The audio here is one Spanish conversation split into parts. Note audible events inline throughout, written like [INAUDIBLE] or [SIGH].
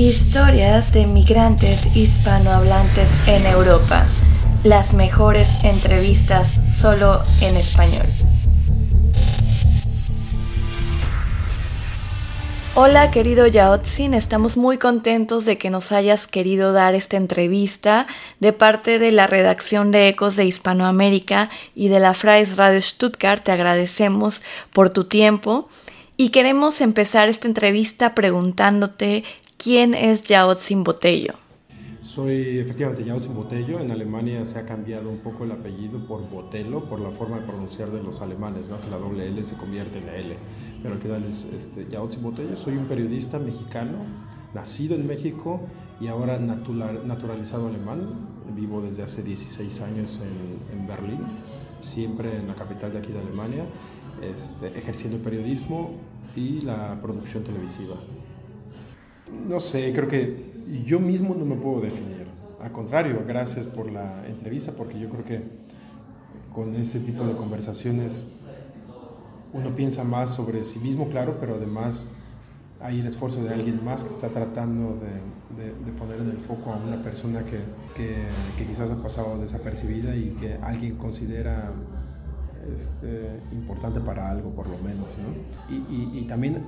Historias de migrantes hispanohablantes en Europa. Las mejores entrevistas solo en español. Hola querido Yaotzin, estamos muy contentos de que nos hayas querido dar esta entrevista de parte de la redacción de Ecos de Hispanoamérica y de la Freies Radio Stuttgart. Te agradecemos por tu tiempo y queremos empezar esta entrevista preguntándote quién es Yaotzin Botello. Soy efectivamente Yaotzin Botello. En Alemania se ha cambiado un poco el apellido por Botello, por la forma de pronunciar de los alemanes, ¿no? que la doble L se convierte en la L. Pero al final es este, Botello. Soy un periodista mexicano, nacido en México y ahora naturalizado alemán. Vivo desde hace 16 años en, en, Berlín, siempre en la capital de aquí de Alemania, este, ejerciendo el periodismo y la producción televisiva. No sé, creo que yo mismo no me puedo definir. Al contrario, gracias por la entrevista, porque yo creo que con este tipo de conversaciones uno piensa más sobre sí mismo, claro, pero además hay el esfuerzo de alguien más que está tratando de, poner en el foco a una persona que, que, quizás ha pasado desapercibida y que alguien considera este, importante para algo, por lo menos. ¿no? Y, y, y, también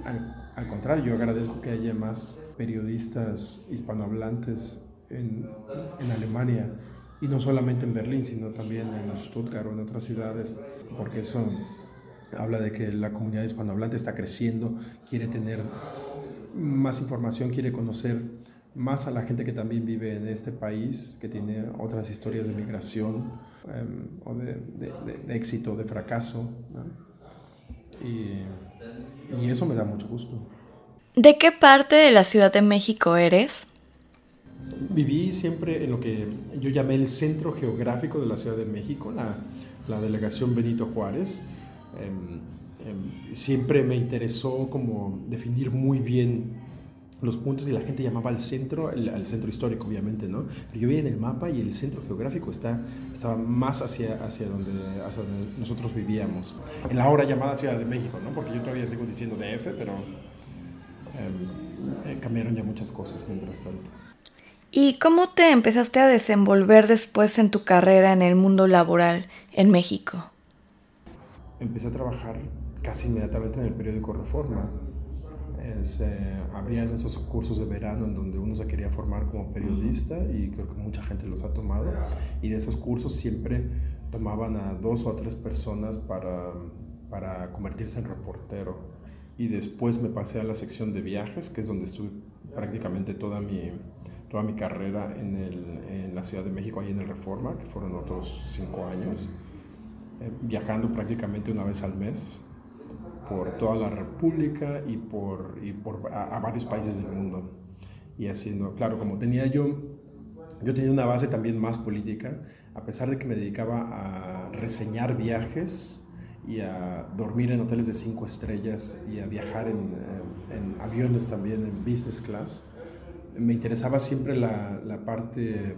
al contrario, yo agradezco que haya más periodistas hispanohablantes en, en Alemania y no solamente en Berlín, sino también en Stuttgart o en otras ciudades, porque eso habla de que la comunidad hispanohablante está creciendo, quiere tener más información, quiere conocer más a la gente que también vive en este país, que tiene otras historias de migración em, o de, de, éxito, de fracaso. Y y eso me da mucho gusto. ¿De qué parte de la Ciudad de México eres? Viví siempre en lo que yo llamé el centro geográfico de la Ciudad de México, la, la delegación Benito Juárez. Em, em, siempre me interesó como definir muy bien los puntos y la gente llamaba al centro, al centro histórico obviamente, ¿no? Pero yo veía en el mapa y el centro geográfico está, estaba más hacia, hacia, donde, hacia donde nosotros vivíamos. En la ahora llamada Ciudad de México, ¿no? Porque yo todavía sigo diciendo DF, pero em, eh, cambiaron ya muchas cosas mientras tanto. ¿Y cómo te empezaste a desenvolver después en tu carrera en el mundo laboral en México? Empecé a trabajar casi inmediatamente en el periódico Reforma se abrían esos cursos de verano en donde uno se quería formar como periodista y creo que mucha gente los ha tomado. Y de esos cursos siempre tomaban a dos o a tres personas para, para convertirse en reportero. Y después me pasé a la sección de viajes que es donde estuve prácticamente toda mi, toda mi carrera en, el, en la Ciudad de México, ahí en el Reforma, que fueron otros cinco años, eh, viajando prácticamente una vez al mes por toda la República y por, y por a, varios países del mundo. Y haciendo, claro, como tenía yo, yo tenía una base también más política, a pesar de que me dedicaba a reseñar viajes y a dormir en hoteles de cinco estrellas y a viajar en, eh, en aviones también, en business class, me interesaba siempre la, la parte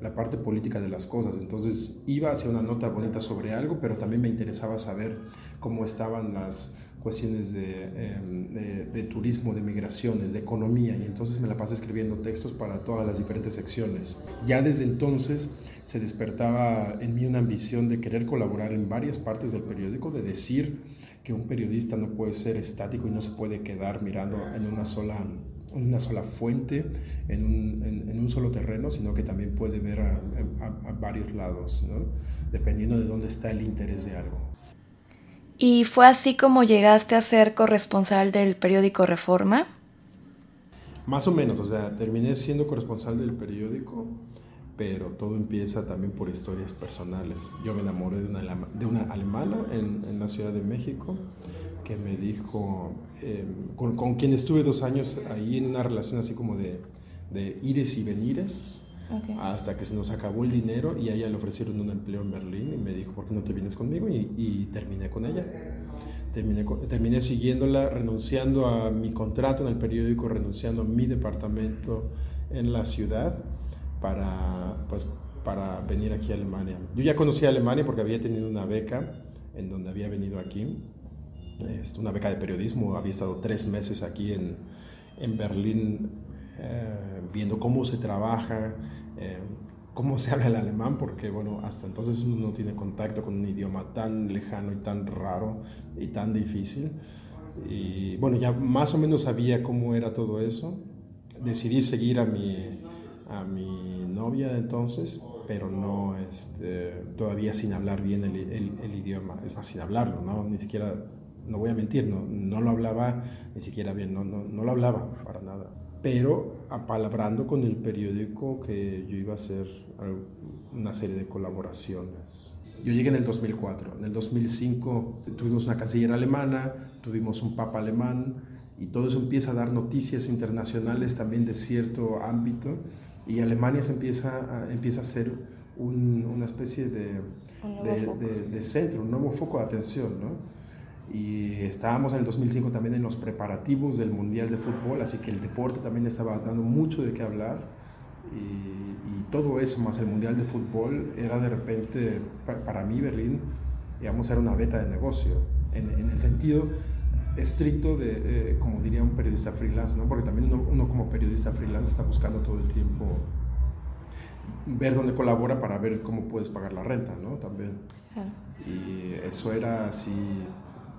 la parte política de las cosas. Entonces iba hacia una nota bonita sobre algo, pero también me interesaba saber cómo estaban las cuestiones em, de, de, turismo, de migraciones, de economía, y entonces me la pasé escribiendo textos para todas las diferentes secciones. Ya desde entonces se despertaba en mí una ambición de querer colaborar en varias partes del periódico, de decir que un periodista no puede ser estático y no se puede quedar mirando en una sola, una sola fuente, en un, en, un solo terreno, sino que también puede ver a, a, a varios lados, ¿no? dependiendo de dónde está el interés de algo. ¿Y fue así como llegaste a ser corresponsal del periódico Reforma? Más o menos, o sea, terminé siendo corresponsal del periódico, pero todo empieza también por historias personales. Yo me enamoré de una, de una alemana en, en, la Ciudad de México que me dijo, em, con, con, quien estuve dos años ahí en una relación así como de, de ires y venires, hasta que se nos acabó el dinero y a ella le ofrecieron un empleo en Berlín y me dijo, ¿por qué no te vienes conmigo? Y, terminé con ella. Terminé, terminé siguiéndola, renunciando a mi contrato en el periódico, renunciando a mi departamento en la ciudad para, pues, para venir aquí a Alemania. Yo ya conocía Alemania porque había tenido una beca en donde había venido aquí, una beca de periodismo, había estado tres meses aquí en, en Berlín eh, viendo cómo se trabaja, eh, cómo se habla el alemán, porque bueno, hasta entonces uno no tiene contacto con un idioma tan lejano y tan raro y tan difícil. Y bueno, ya más o menos sabía cómo era todo eso. Decidí seguir a mi, a mi novia de entonces, pero no este, todavía sin hablar bien el, el, idioma, es más, sin hablarlo, ¿no? Ni siquiera, no voy a mentir, no, no lo hablaba ni siquiera bien, no, no, no lo hablaba para nada pero apalabrando con el periódico que yo iba a hacer una serie de colaboraciones. Yo llegué en el 2004. En el 2005 tuvimos una canciller alemana, tuvimos un papa alemán y todo eso empieza a dar noticias internacionales también de cierto ámbito y Alemania se empieza a, empieza a ser una especie de, de, centro, un nuevo foco de atención. ¿no? Y estábamos en el 2005 también en los preparativos del Mundial de Fútbol, así que el deporte también estaba dando mucho de qué hablar. Y, todo eso, más el Mundial de Fútbol, era de repente, para, mí Berlín, digamos, era una beta de negocio, en, en el sentido estricto de, eh, como diría un periodista freelance, ¿no? porque también uno, como periodista freelance está buscando todo el tiempo ver dónde colabora para ver cómo puedes pagar la renta, ¿no? También. Y eso era así,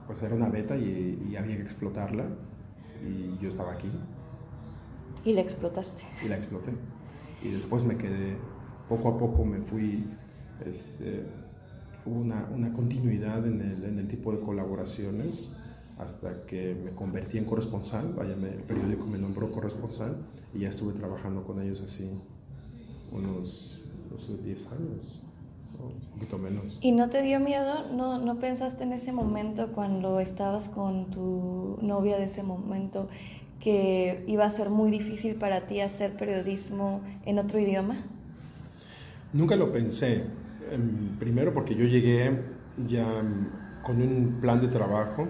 pues era una beta y, y, había que explotarla y yo estaba aquí. Y la explotaste. Y la exploté. Y después me quedé, poco a poco me fui, este, hubo una, una continuidad en el, en el tipo de colaboraciones hasta que me convertí en corresponsal, vaya, el periódico me nombró corresponsal y ya estuve trabajando con ellos así unos, unos 10 años, un poquito menos. ¿Y no te dio miedo? ¿No, ¿No pensaste en ese momento cuando estabas con tu novia de ese momento que iba a ser muy difícil para ti hacer periodismo en otro idioma? Nunca lo pensé. Em, primero porque yo llegué ya con un plan de trabajo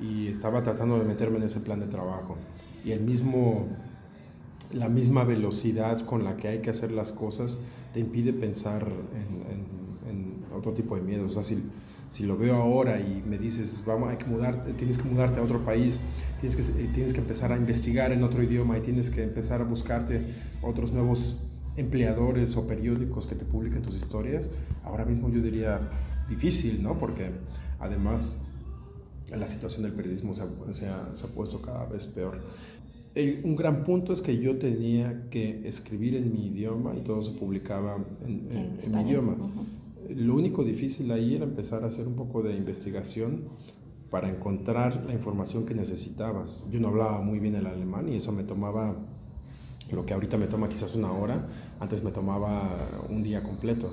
y estaba tratando de meterme en ese plan de trabajo. Y el mismo, la misma velocidad con la que hay que hacer las cosas te impide pensar en, en, otro tipo de miedos. O sea, si, si, lo veo ahora y me dices, vamos, hay que mudar, tienes que mudarte a otro país, tienes que, tienes que empezar a investigar en otro idioma y tienes que empezar a buscarte otros nuevos empleadores o periódicos que te publiquen tus historias, ahora mismo yo diría difícil, ¿no? Porque además la situación del periodismo se ha, se puesto cada vez peor. Un gran punto es que yo tenía que escribir en mi idioma y todo se publicaba en, mi idioma. Lo único difícil ahí era empezar a hacer un poco de investigación para encontrar la información que necesitabas. Yo no hablaba muy bien el alemán y eso me tomaba lo que ahorita me toma quizás una hora, antes me tomaba un día completo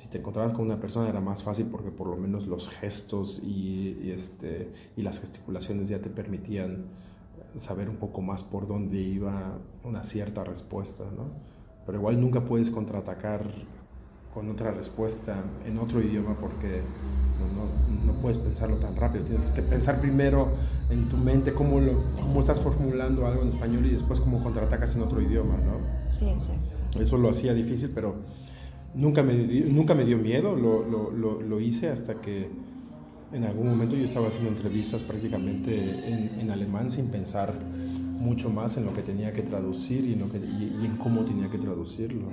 si te encontrabas con una persona era más fácil porque por lo menos los gestos y, este, y las gesticulaciones ya te permitían saber un poco más por dónde iba una cierta respuesta, ¿no? Pero igual nunca puedes contraatacar con otra respuesta en otro idioma porque no, no, puedes pensarlo tan rápido. Tienes que pensar primero en tu mente cómo, lo, cómo estás formulando algo en español y después cómo contraatacas en otro idioma, ¿no? Sí, sí. Eso lo hacía difícil, pero Nunca me, nunca me dio miedo, lo, lo, lo, hice hasta que en algún momento yo estaba haciendo entrevistas prácticamente en, en, alemán sin pensar mucho más en lo que tenía que traducir y en, lo que, y, en cómo tenía que traducirlo.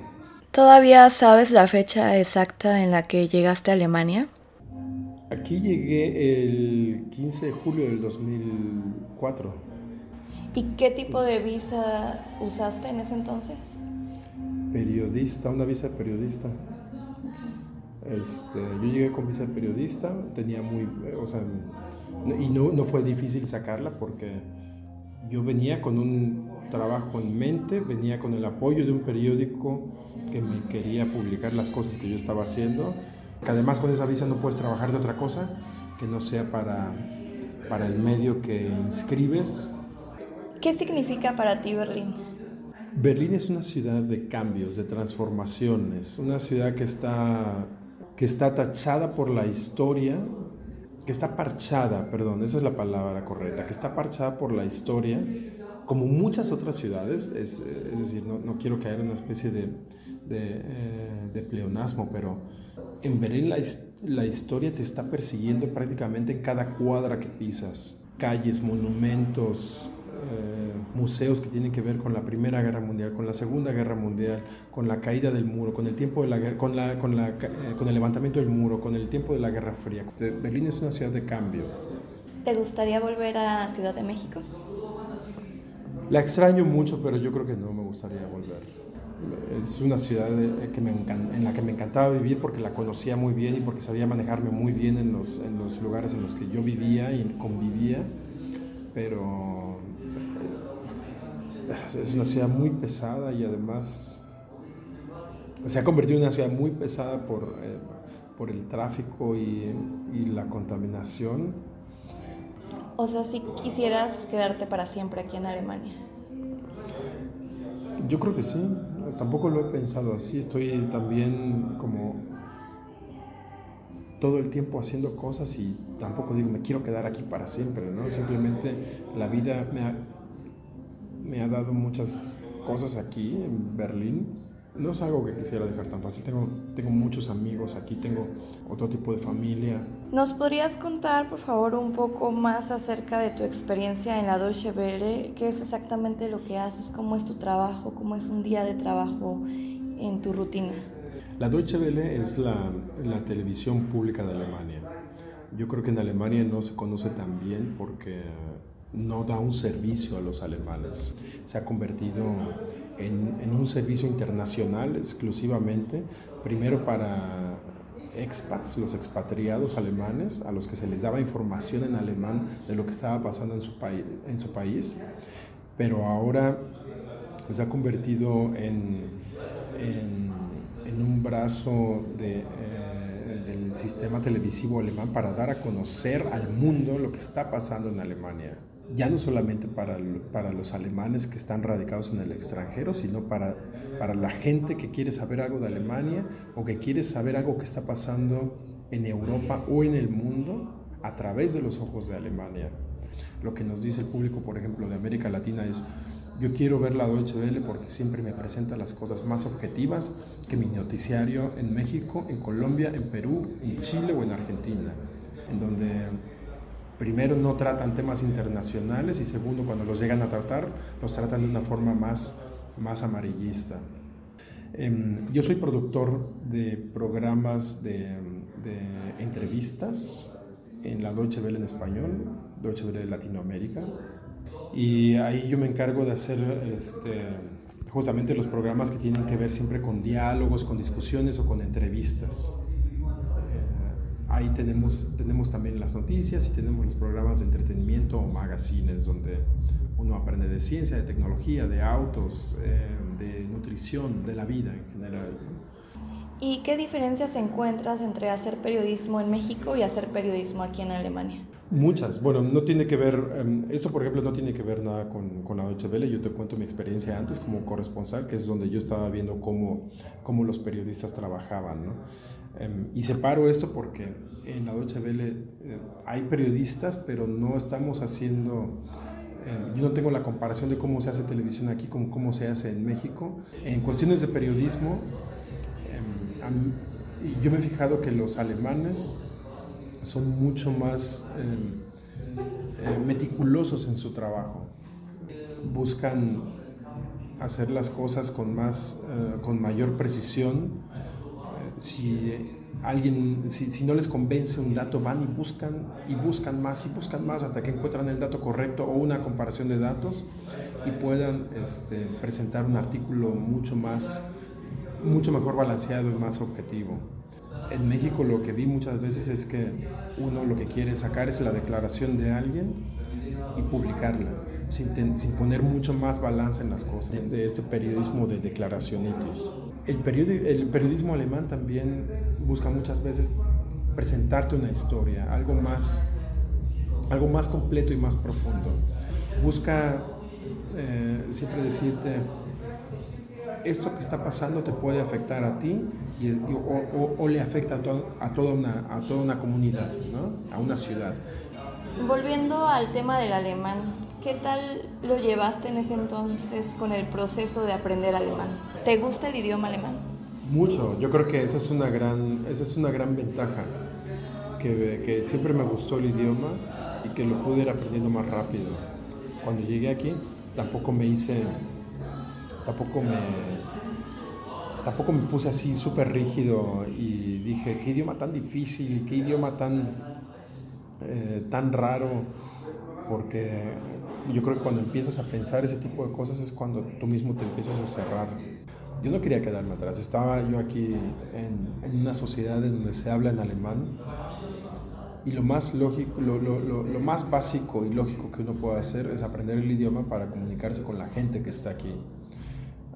¿Todavía sabes la fecha exacta en la que llegaste a Alemania? Aquí llegué el 15 de julio del 2004. ¿Y qué tipo de visa usaste en ese entonces? periodista, una visa de periodista. Este, yo llegué con visa de periodista, tenía muy, o sea, y no, no fue difícil sacarla porque yo venía con un trabajo en mente, venía con el apoyo de un periódico que me quería publicar las cosas que yo estaba haciendo, que además con esa visa no puedes trabajar de otra cosa que no sea para, para el medio que inscribes. ¿Qué significa para ti Berlín? Berlín es una ciudad de cambios, de transformaciones, una ciudad que está, que está tachada por la historia, que está parchada, perdón, esa es la palabra correcta, que está parchada por la historia, como muchas otras ciudades, es, es decir, no, quiero caer en una especie de, de, eh, pleonasmo, pero en Berlín la, la historia te está persiguiendo prácticamente en cada cuadra que pisas, calles, monumentos, museos que tienen que ver con la Primera Guerra Mundial, con la Segunda Guerra Mundial, con la caída del muro, con el tiempo de la con la, con, la, con el levantamiento del muro, con el tiempo de la Guerra Fría. Berlín es una ciudad de cambio. ¿Te gustaría volver a Ciudad de México? La extraño mucho, pero yo creo que no me gustaría volver. Es una ciudad que me en la que me encantaba vivir porque la conocía muy bien y porque sabía manejarme muy bien en los, en los lugares en los que yo vivía y convivía, pero eh, [LAUGHS] es una ciudad muy pesada y además se ha convertido en una ciudad muy pesada por, eh, por el tráfico y, y la contaminación o sea, si quisieras quedarte para siempre aquí en Alemania. Yo creo que sí, tampoco lo he pensado así, estoy también como todo el tiempo haciendo cosas y tampoco digo me quiero quedar aquí para siempre, ¿no? Simplemente la vida me ha, me ha dado muchas cosas aquí en Berlín no es algo que quisiera dejar tan fácil. Tengo, tengo muchos amigos aquí, tengo otro tipo de familia. ¿Nos podrías contar, por favor, un poco más acerca de tu experiencia en la Deutsche Welle? ¿Qué es exactamente lo que haces? ¿Cómo es tu trabajo? ¿Cómo es un día de trabajo en tu rutina? La Deutsche Welle es la, la televisión pública de Alemania. Yo creo que en Alemania no se conoce tan bien porque no da un servicio a los alemanes. Se ha convertido en, un servicio internacional exclusivamente, primero para expats, los expatriados alemanes, a los que se les daba información en alemán de lo que estaba pasando en su, en su país, pero ahora se ha convertido en, en, un brazo eh, del sistema televisivo alemán para dar a conocer al mundo lo que está pasando en Alemania ya no solamente para, para, los alemanes que están radicados en el extranjero, sino para, para la gente que quiere saber algo de Alemania o que quiere saber algo que está pasando en Europa o en el mundo a través de los ojos de Alemania. Lo que nos dice el público, por ejemplo, de América Latina es, yo quiero ver la Deutsche Welle porque siempre me presenta las cosas más objetivas que mi noticiario en México, en Colombia, en Perú, en Chile o en Argentina, en donde primero no tratan temas internacionales y segundo cuando los llegan a tratar los tratan de una forma más, más amarillista. Em, yo soy productor de programas de, entrevistas en la Deutsche Welle en español, Deutsche Welle Latinoamérica, y ahí yo me encargo de hacer este, justamente los programas que tienen que ver siempre con diálogos, con discusiones o con entrevistas ahí tenemos, tenemos también las noticias y tenemos los programas de entretenimiento o magazines donde uno aprende de ciencia, de tecnología, de autos, eh, de nutrición, de la vida en general. ¿Y qué diferencias encuentras entre hacer periodismo en México y hacer periodismo aquí en Alemania? Muchas. Bueno, no tiene que ver, em, eso por ejemplo no tiene que ver nada con, con, la Deutsche Welle. Yo te cuento mi experiencia antes como corresponsal, que es donde yo estaba viendo cómo, cómo los periodistas trabajaban. ¿no? Em, y separo esto porque en la Deutsche Welle eh, hay periodistas, pero no estamos haciendo... Em, yo no tengo la comparación de cómo se hace televisión aquí con cómo se hace en México. En cuestiones de periodismo, em, yo me he fijado que los alemanes son mucho más eh, meticulosos en su trabajo. Buscan hacer las cosas con, más, eh, con mayor precisión si alguien, si, no les convence un dato, van y buscan y buscan más y buscan más hasta que encuentran el dato correcto o una comparación de datos y puedan este, presentar un artículo mucho más, mucho mejor balanceado y más objetivo. En México lo que vi muchas veces es que uno lo que quiere sacar es la declaración de alguien y publicarla, sin, sin poner mucho más balanza en las cosas, de este periodismo de declaracionitis el, periodismo alemán también busca muchas veces presentarte una historia, algo más, algo más completo y más profundo. Busca eh, siempre decirte, esto que está pasando te puede afectar a ti o, le afecta a, toda una, a comunidad, a una ciudad. Volviendo al tema del alemán, ¿qué tal lo llevaste en ese entonces con el proceso de aprender alemán? ¿Te gusta el idioma alemán? Mucho, yo creo que esa es una gran, esa es una gran ventaja, que, que siempre me gustó el idioma y que lo pude ir aprendiendo más rápido. cuando llegué aquí tampoco me hice, tampoco me, tampoco me puse así súper rígido y dije, qué idioma tan difícil, qué idioma tan, eh, tan raro, porque yo creo que cuando empiezas a pensar ese tipo de cosas es cuando tú mismo te empiezas a cerrar. Yo no quería quedarme atrás, estaba yo aquí en, en una sociedad en donde se habla en alemán y lo más lógico, lo, lo, lo, más básico y lógico que uno puede hacer es aprender el idioma para comunicarse con la gente que está aquí.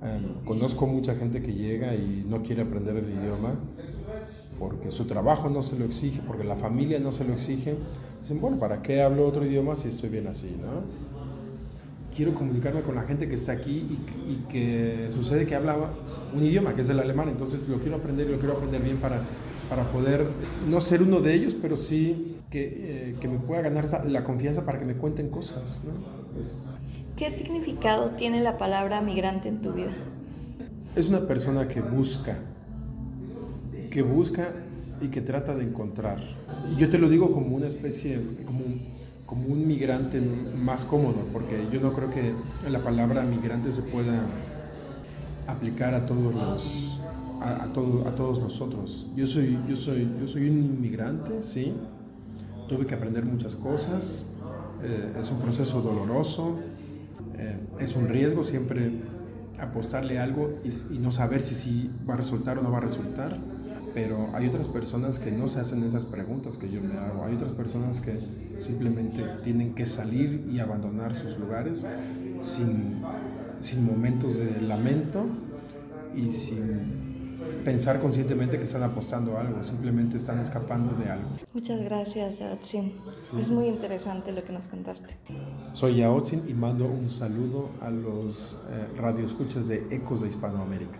Em, conozco mucha gente que llega y no quiere aprender el idioma porque su trabajo no se lo exige, porque la familia no se lo exige. Dicen, bueno, ¿para qué hablo otro idioma si estoy bien así? ¿no? Quiero comunicarme con la gente que está aquí y, y que sucede que habla un idioma, que es el alemán, entonces lo quiero aprender y lo quiero aprender bien para para poder no ser uno de ellos, pero sí que, eh, que me pueda ganar la confianza para que me cuenten cosas. ¿no? ¿Qué significado tiene la palabra migrante en tu vida? Es una persona que busca, que busca y que trata de encontrar. Yo te lo digo como una especie, como, como un migrante más cómodo, porque yo no creo que la palabra migrante se pueda aplicar a todos los a, todo, a todos nosotros. Yo soy, yo, soy, yo soy un inmigrante, sí. Tuve que aprender muchas cosas. Eh, es un proceso doloroso. Eh, es un riesgo siempre apostarle algo y, y, no saber si sí va a resultar o no va a resultar. Pero hay otras personas que no se hacen esas preguntas que yo me hago. Hay otras personas que simplemente tienen que salir y abandonar sus lugares sin, sin momentos de lamento y sin pensar conscientemente que están apostando a algo, simplemente están escapando de algo. Muchas gracias, Yaotzin. Sí. Es muy interesante lo que nos contaste. Soy Yaotzin y mando un saludo a los eh, radioescuchas de Ecos de Hispanoamérica.